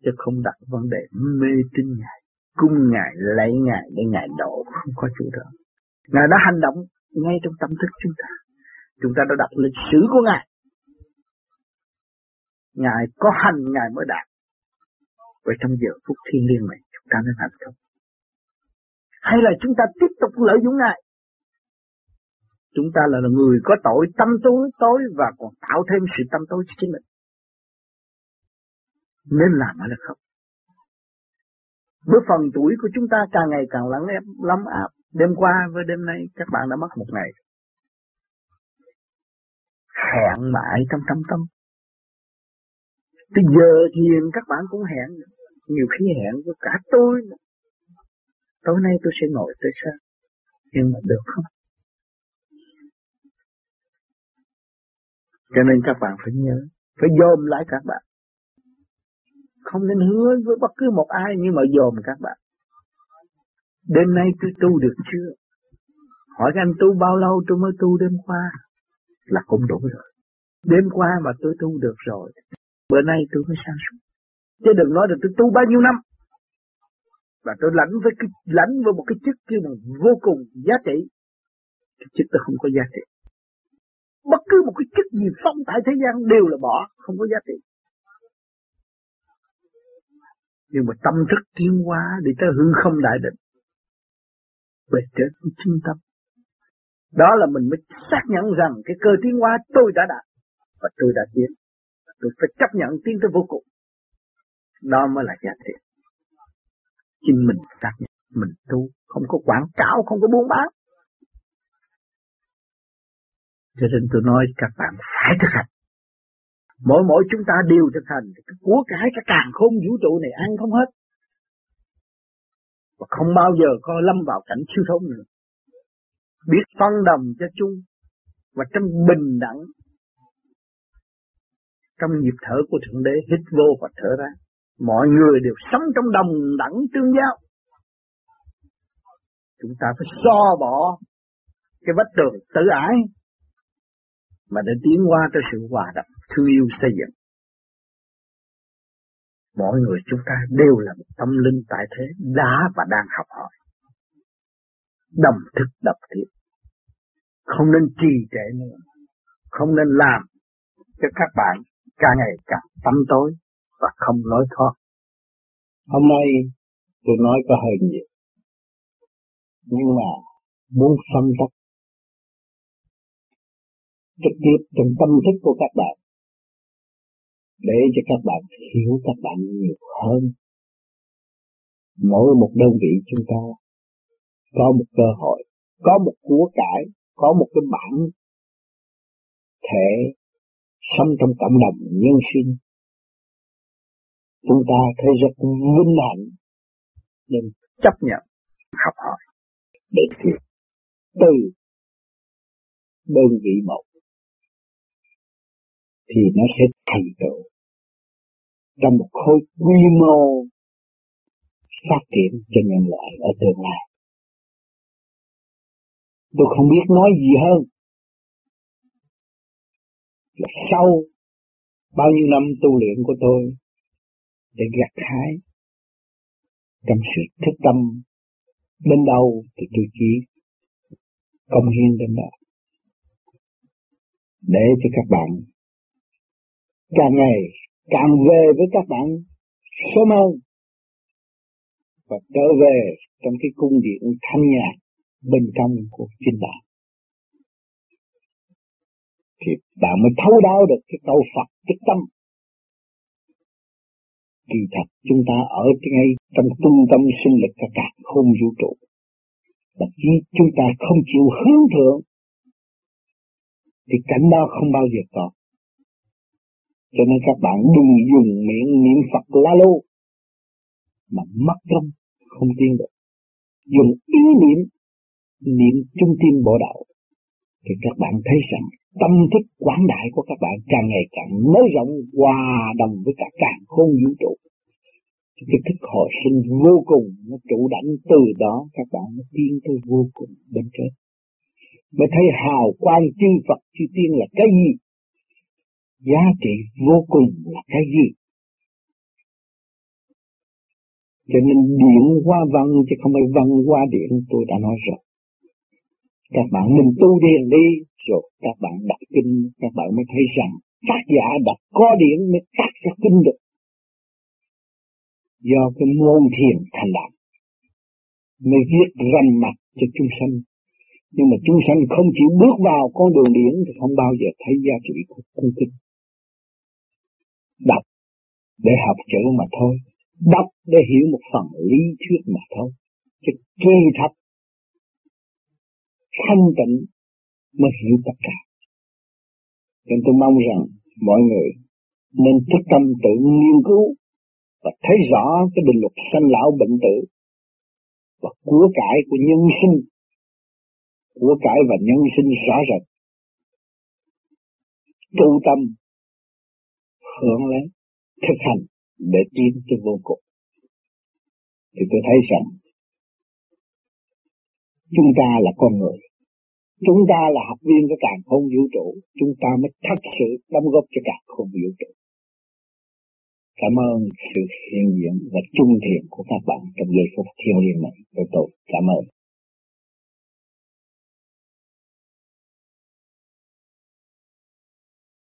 Chứ không đặt vấn đề mê tín Ngài cung Ngài, lấy Ngài để Ngài độ, không có chủ đó. Ngài đã hành động ngay trong tâm thức chúng ta. Chúng ta đã đọc lịch sử của Ngài. Ngài có hành Ngài mới đạt. Vậy trong giờ phút thiên liêng này chúng ta nên thành công. Hay là chúng ta tiếp tục lợi dụng Ngài? Chúng ta là người có tội tâm tối tối và còn tạo thêm sự tâm tối cho chính mình. Nên làm hay là không? Với phần tuổi của chúng ta càng ngày càng lắng ép, lắm áp. Đêm qua với đêm nay các bạn đã mất một ngày. Hẹn mãi trong tâm tâm. Tới giờ thiền các bạn cũng hẹn. Nhiều khi hẹn với cả tôi. Tối nay tôi sẽ ngồi tới sáng. Nhưng mà được không? Cho nên các bạn phải nhớ, phải dồn lại các bạn. Không nên hứa với bất cứ một ai nhưng mà dồn các bạn. Đêm nay tôi tu được chưa? Hỏi anh tu bao lâu tôi mới tu đêm qua? Là cũng đủ rồi. Đêm qua mà tôi tu được rồi. Bữa nay tôi mới sang suốt. Chứ đừng nói là tôi tu bao nhiêu năm. Và tôi lãnh với cái lãnh với một cái chức kia mà vô cùng giá trị. Cái chức tôi không có giá trị. Bất cứ một cái chức gì phong tại thế gian đều là bỏ, không có giá trị. Nhưng mà tâm thức tiến hóa để tới hư không đại định. Về trở cái trung tâm. Đó là mình mới xác nhận rằng cái cơ tiến hóa tôi đã đạt. Và tôi đã tiến. Tôi phải chấp nhận tiến tới vô cùng. Đó mới là giá trị. Chính mình xác nhận. Mình tu. Không có quảng cáo, không có buôn bán. Cho nên tôi nói các bạn phải thực hành. Mỗi mỗi chúng ta đều thực hành, cái của cái cái càng khôn vũ trụ này ăn không hết. Và không bao giờ có lâm vào cảnh siêu thốn nữa. Biết phân đồng cho chung và trong bình đẳng trong nhịp thở của Thượng Đế hít vô và thở ra. Mọi người đều sống trong đồng đẳng tương giao. Chúng ta phải so bỏ cái vách tường tự ái mà để tiến qua tới sự hòa đồng, thương yêu xây dựng. Mỗi người chúng ta đều là một tâm linh tại thế, đã và đang học hỏi. Đồng thức độc thiện. Không nên trì trệ nữa. Không nên làm cho các bạn càng ngày càng tâm tối và không lối thoát. Hôm nay tôi nói có hơi nhiều. Nhưng mà muốn phân tích trực tiếp trong tâm thức của các bạn để cho các bạn hiểu các bạn nhiều hơn. Mỗi một đơn vị chúng ta có một cơ hội, có một của cải, có một cái bản thể sống trong cộng đồng nhân sinh. Chúng ta thấy rất vinh hạnh nên chấp nhận học hỏi để thiền từ đơn vị một thì nó sẽ thành tựu trong một khối quy mô phát triển cho nhân loại ở tương lai. Tôi không biết nói gì hơn là sau bao nhiêu năm tu luyện của tôi để gặt hái trong sự thức tâm đến đâu thì tôi chỉ công hiến đến đó để cho các bạn càng ngày càng về với các bạn sớm hơn và trở về trong cái cung điện thanh nhạc bên trong của chính bạn. Thì bạn mới thấu đáo được cái câu Phật cái tâm. Kỳ thật chúng ta ở ngay trong trung tâm sinh lực cả cả không vũ trụ. Và khi chúng ta không chịu hướng thượng, thì cảnh đó không bao giờ có cho nên các bạn đừng dùng miệng niệm Phật la lô mà mất công không tin được. Dùng ý niệm niệm trung tim bộ đạo thì các bạn thấy rằng tâm thức quảng đại của các bạn càng ngày càng nới rộng hòa đồng với cả càng khôn vũ trụ. Cái thức hồi sinh vô cùng nó trụ đảnh từ đó các bạn nó tiến tới vô cùng bên trên. Mới thấy hào quang chư Phật chư tiên là cái gì? Giá trị vô cùng là cái gì? Cho nên điện qua văn chứ không phải văn qua điện tôi đã nói rồi. Các bạn mình tu điện đi, rồi các bạn đọc kinh, các bạn mới thấy rằng tác giả đọc có điện mới tác ra kinh được. Do cái môn thiền thành đạt, mới viết rành mặt cho chúng sanh. Nhưng mà chúng sanh không chịu bước vào con đường điển thì không bao giờ thấy giá trị của cung kinh đọc để học chữ mà thôi. Đọc để hiểu một phần lý thuyết mà thôi. Chứ kỳ thật thanh tịnh mới hiểu tất cả. Nên tôi mong rằng mọi người nên thức tâm tự nghiên cứu và thấy rõ cái định luật sanh lão bệnh tử và của cải của nhân sinh. Của cải và nhân sinh rõ rệt. Tu tâm hưởng lấy thực hành để tiến tới vô cùng. Thì tôi thấy rằng, chúng ta là con người. Chúng ta là học viên của càng không vũ trụ, chúng ta mới thật sự đóng góp cho càng không vũ trụ. Cảm ơn sự hiện diện và trung thiện của các bạn trong giây phút thiêu liêng này của tôi. Cảm ơn.